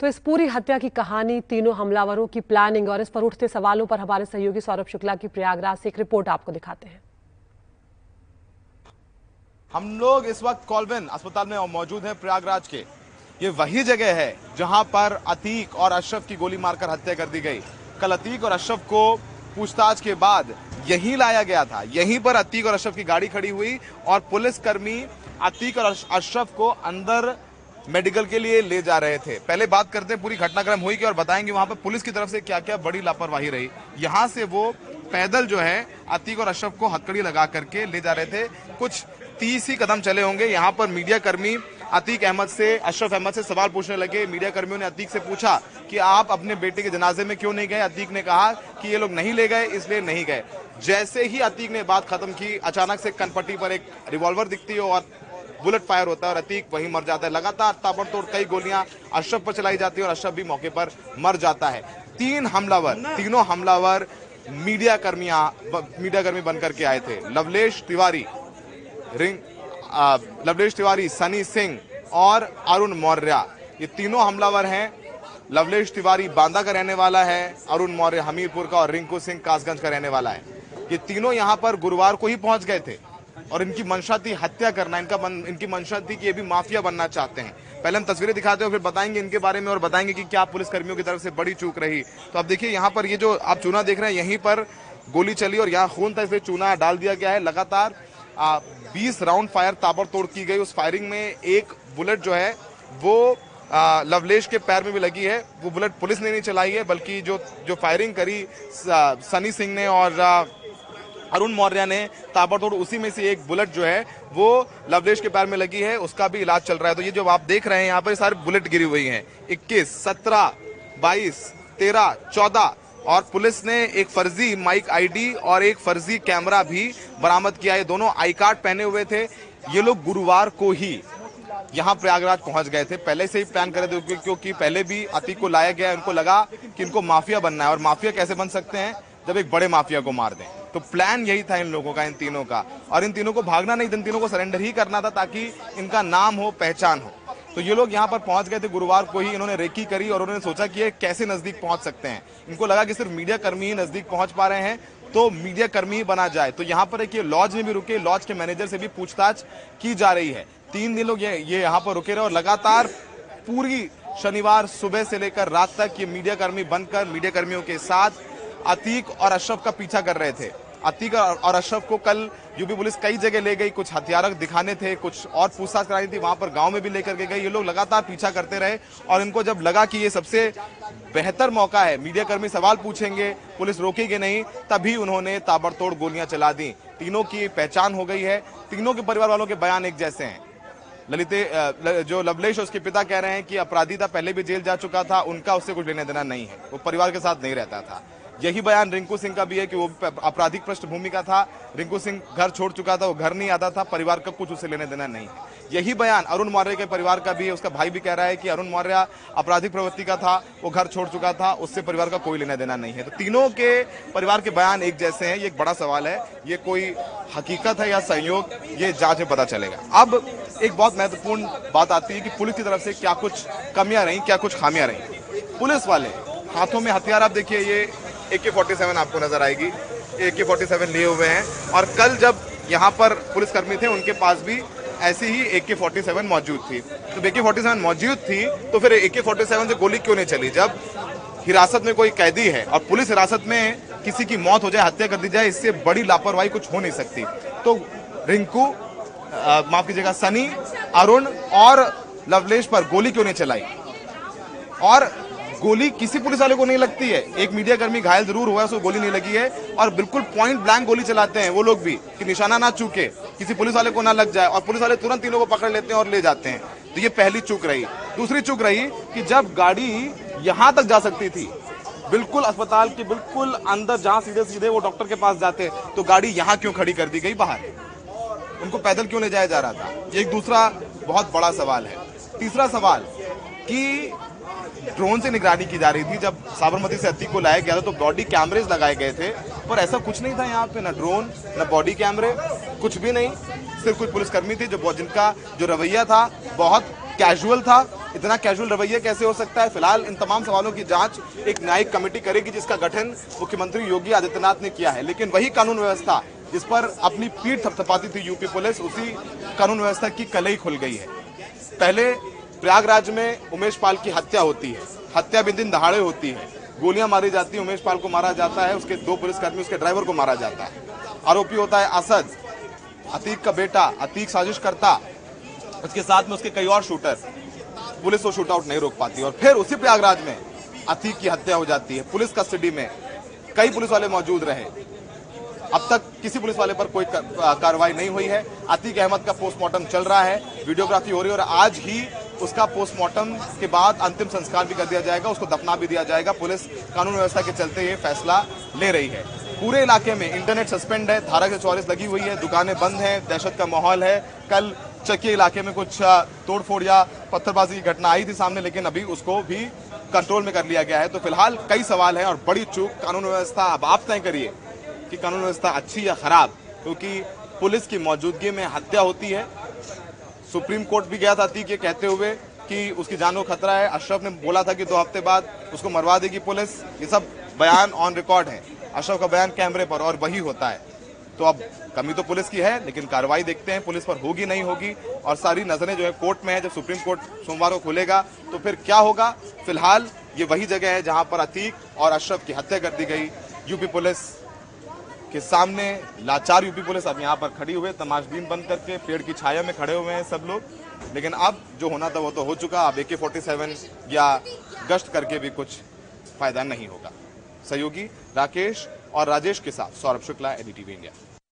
तो इस पूरी हत्या की कहानी तीनों हमलावरों की प्लानिंग और इस पर उठते सवालों पर हमारे सहयोगी सौरभ शुक्ला की प्रयागराज से एक रिपोर्ट आपको दिखाते हैं। हम लोग इस वक्त कॉलवेन अस्पताल में मौजूद हैं प्रयागराज के। ये वही जगह है जहाँ पर अतीक और अशरफ की गोली मारकर हत्या कर दी गई। कल अतीक और अशरफ को पूछताछ के बाद यहीं लाया गया था। यहीं पर अतीक और अशरफ की गाड़ी खड़ी हुई और पुलिसकर्मी अतीक और अशरफ को अंदर मेडिकल के लिए ले जा रहे थे। पहले बात करते हैं, पूरी घटनाक्रम हुई कि और बताएँगे वहाँ पर पुलिस की तरफ़ से क्या क्या बड़ी लापरवाही रही। यहाँ से वो पैदल जो है, अतीक और अशरफ को हथकड़ी लगा करके ले जा रहे थे। कुछ तीस ही कदम चले होंगे। यहाँ पर मीडिया कर्मी अतीक अहमद से, अशरफ अहमद से सवाल पूछने लगे। मीडिया कर्मियों ने अतीक से पूछा कि आप अपने बेटे के जनाजे में क्यों नहीं गए? अतीक ने कहा कि ये लोग नहीं ले गए, इसलिए नहीं गए। जैसे ही अतीक ने बात खत्म की, अचानक से कनपट्टी पर एक रिवॉल्वर दिखती है और बुलेट फायर होता है और अतीक वहीं मर जाता है। लगातार ताबड़तोड़ कई गोलियाँ अशरफ पर चलाई जाती है और अशरफ भी मौके पर मर जाता है। तीन हमलावर, तीनों हमलावर मीडिया कर्मियाँ मीडिया कर्मी बनकर के आए थे। लवलेश तिवारी, रिंग लवलेश तिवारी, सनी सिंह और अरुण मौर्य। ये तीनों हमलावर हैं। लवलेश तिवारी बांदा का रहने वाला है, अरुण मौर्य हमीरपुर का और रिंकू सिंह कासगंज का रहने वाला है। ये तीनों यहाँ पर गुरुवार को ही पहुँच गए थे। और इनकी मंशा थी हत्या करना इनका मन, इनकी मंशा थी कि ये भी माफिया बनना चाहते हैं। पहले हम तस्वीरें दिखाते हैं फिर बताएँगे इनके बारे में और बताएँगे कि क्या पुलिस कर्मियों की तरफ़ से बड़ी चूक रही। तो अब देखिए यहाँ पर ये जो आप चूना देख रहे हैं यहीं पर गोली चली और यहाँ खून था इसलिए चूना डाल दिया गया है। लगातार बीस राउंड फायर ताबड़तोड़ की गई। उस फायरिंग में एक बुलेट जो है वो आ, लवलेश के पैर में भी लगी है। वो बुलेट पुलिस ने नहीं चलाई है बल्कि जो जो फायरिंग करी सनी सिंह ने और अरुण मौर्य ने ताबड़तोड़ उसी में से एक बुलेट जो है, वो लवलेश के पैर में लगी है, उसका भी इलाज चल रहा है। तो ये जो आप देख रहे हैं, यहाँ पर सारे बुलेट गिरी हुई हैं। इक्कीस, सत्रह, बाईस, तेरह, चौदह, और पुलिस ने एक फर्जी माइक आईडी और एक फर्जी कैमरा भी बरामद किया है। दोनों आई कार्ड पहने हुए थे। ये लोग गुरुवार को ही यहाँ प्रयागराज पहुँच गए थे। पहले से ही प्लान करे थे क्योंकि पहले भी अतीक को लाया गया उनको लगा कि इनको माफिया बनना है। और माफिया कैसे बन सकते हैं? जब एक बड़े माफिया को मार दें। तो प्लान यही था इन लोगों का, इन तीनों का। और इन तीनों को भागना नहीं, इन तीनों को सरेंडर ही करना था ताकि इनका नाम हो, पहचान हो। तो ये लोग यहाँ पर पहुँच गए थे, गुरुवार को ही इन्होंने रेकी करी और उन्होंने सोचा कि ये कैसे नज़दीक पहुँच सकते हैं। इनको लगा कि सिर्फ़ मीडिया कर्मी ही नज़दीक पहुँच पा रहे हैं तो मीडिया कर्मी ही बना जाए। तो यहाँ पर एक ये लॉज में भी रुके लॉज के मैनेजर से भी पूछताछ की जा रही है। तीन दिन लोग ये ये यहाँ पर रुके रहे और लगातार पूरी शनिवार सुबह से लेकर रात तक ये मीडिया कर्मी बनकर मीडिया कर्मियों के साथ अतीक और अशरफ का पीछा कर रहे थे। अतीक और अशरफ को कल यूपी पुलिस कई जगह ले गई, कुछ हथियार दिखाने थे, कुछ और पूछताछ कराई थी, वहाँ पर गाँव में भी लेकर के गए ये लोग लगातार पीछा करते रहे और इनको जब लगा कि ये सबसे बेहतर मौका है, मीडिया कर्मी सवाल पूछेंगे, पुलिस रोकेगी नहीं, तभी उन्होंने ताबड़तोड़ गोलियाँ चला दी। तीनों की पहचान हो गई है। तीनों के परिवार वालों के बयान एक जैसे हैं। ललिते जो लवलेश उसके पिता कह रहे हैं कि अपराधी था, पहले भी जेल जा चुका था, उनका उससे कुछ लेने देना नहीं है। वो परिवार के साथ नहीं रहता था। यही बयान रिंकू सिंह का भी है कि वो आपराधिक पृष्ठभूमि का था। रिंकू सिंह घर छोड़ चुका था, वो घर नहीं आता था, परिवार का कुछ उसे लेने देना नहीं है। यही बयान अरुण मौर्य के परिवार का भी है, उसका भाई भी कह रहा है कि अरुण मौर्य आपराधिक प्रवृत्ति का था, वो घर छोड़ चुका था, उससे परिवार का कोई लेना देना नहीं है। तो तीनों के परिवार के बयान एक जैसे हैं, ये एक बड़ा सवाल है, ये कोई हकीकत है या संयोग, ये जाँच में पता चलेगा। अब एक बहुत महत्वपूर्ण बात आती है कि पुलिस की तरफ़ से क्या कुछ कमियाँ रही, क्या कुछ खामियाँ रही। पुलिस वाले हाथों में हथियार, आप देखिए ये ए के फोर्टी सेवन आपको नज़र आएगी। ए के फोर्टी सेवन लिए हुए हैं। और कल जब यहाँ पर पुलिसकर्मी थे, उनके पास भी ऐसी ही ए के फोर्टी सेवन मौजूद थी। तो ए के फोर्टी सेवन मौजूद थी तो फिर ए के फोर्टी सेवन से गोली क्यों नहीं चली? जब हिरासत में कोई कैदी है और पुलिस हिरासत में किसी की मौत हो जाए, हत्या कर दी जाए, इससे बड़ी लापरवाही कुछ हो नहीं सकती। तो रिंकू माफ़ कीजिएगा, सनी, अरुण और लवलेश पर गोली क्यों नहीं चलाई? और गोली किसी पुलिस वाले को नहीं लगती है। एक मीडिया कर्मी घायल ज़रूर हुआ है, उसको गोली नहीं लगी है। और बिल्कुल पॉइंट ब्लैंक गोली चलाते हैं वो लोग भी, कि निशाना ना चूके, किसी पुलिस वाले को ना लग जाए। और पुलिस वाले तुरंत तीनों को पकड़ लेते हैं और ले जाते हैं। तो ये पहली चूक रही। दूसरी चूक रही कि जब गाड़ी यहाँ तक जा सकती थी, बिल्कुल अस्पताल के बिल्कुल अंदर जहाँ सीधे सीधे वो डॉक्टर के पास जाते तो गाड़ी यहाँ क्यों खड़ी कर दी गई बाहर? उनको पैदल क्यों ले जाया जा रहा था? ये एक दूसरा बहुत बड़ा सवाल है। तीसरा सवाल कि ड्रोन से निगरानी की जा रही थी। जब साबरमती से अति को लाया गया था तो बॉडी कैमरेज लगाए गए थे। पर ऐसा कुछ नहीं था यहाँ पे, ना ड्रोन, ना बॉडी कैमरे, कुछ भी नहीं। सिर्फ़ कुछ पुलिसकर्मी थे जो जिनका जो रवैया था, बहुत कैजुअल था। इतना कैजुअल रवैया कैसे हो सकता है? फ़िलहाल इन तमाम सवालों की जाँच एक न्यायिक कमेटी करेगी, जिसका गठन मुख्यमंत्री योगी आदित्यनाथ ने किया है। लेकिन वही कानून व्यवस्था, जिस पर अपनी पीठ थपथपाती थी यूपी पुलिस, उसी कानून व्यवस्था की कलई खुल गई है। पहले प्रयागराज में उमेश पाल की हत्या होती है। हत्या भी दिन दहाड़े होती है। गोलियाँ मारी जाती है, उमेश पाल को मारा जाता है, उसके दो पुलिसकर्मी, उसके ड्राइवर को मारा जाता है। आरोपी होता है असद, अतीक का बेटा, अतीक साजिश करता उसके साथ में उसके कई और शूटर। पुलिस वो शूट आउट नहीं रोक पाती और फिर उसी प्रयागराज में अतीक की हत्या हो जाती है। पुलिस कस्टडी में कई पुलिस वाले मौजूद रहे। अब तक किसी पुलिस वाले पर कोई कार्रवाई नहीं हुई है। अतीक अहमद का पोस्टमार्टम चल रहा है। वीडियोग्राफी हो रही है और आज ही उसका पोस्टमार्टम के बाद अंतिम संस्कार भी कर दिया जाएगा, उसको दफना भी दिया जाएगा। पुलिस कानून व्यवस्था के चलते ये फैसला ले रही है। पूरे इलाके में इंटरनेट सस्पेंड है, धारा के चौवालीस लगी हुई है, दुकानें बंद हैं, दहशत का माहौल है। कल चकिया इलाके में कुछ तोड़फोड़ या पत्थरबाजी की घटना आई थी सामने, लेकिन अभी उसको भी कंट्रोल में कर लिया गया है। तो फ़िलहाल कई सवाल हैं और बड़ी चूक। कानून व्यवस्था, अब आप तय करिए कि कानून व्यवस्था अच्छी या खराब, क्योंकि पुलिस की मौजूदगी में हत्या होती है। सुप्रीम कोर्ट भी गया था अतीक ये कहते हुए कि उसकी जान को खतरा है। अशरफ ने बोला था कि दो हफ़्ते बाद उसको मरवा देगी पुलिस। ये सब बयान ऑन रिकॉर्ड है। अशरफ का बयान कैमरे पर और वही होता है। तो अब कमी तो पुलिस की है, लेकिन कार्रवाई देखते हैं, पुलिस पर होगी नहीं होगी। और सारी नज़रें जो है कोर्ट में है, जब सुप्रीम कोर्ट सोमवार को खुलेगा तो फिर क्या होगा? फ़िलहाल ये वही जगह है जहाँ पर अतीक और अशरफ की हत्या कर दी गई। यूपी पुलिस के सामने लाचार यूपी पुलिस अब यहाँ पर खड़ी हुए तमाशबीन बंद करके पेड़ की छाया में खड़े हुए हैं सब लोग। लेकिन अब जो होना था वो तो हो चुका। अब ए के फोर्टी सेवन या गश्त करके भी कुछ फ़ायदा नहीं होगा। सहयोगी राकेश और राजेश के साथ सौरभ शुक्ला एनडीटीवी इंडिया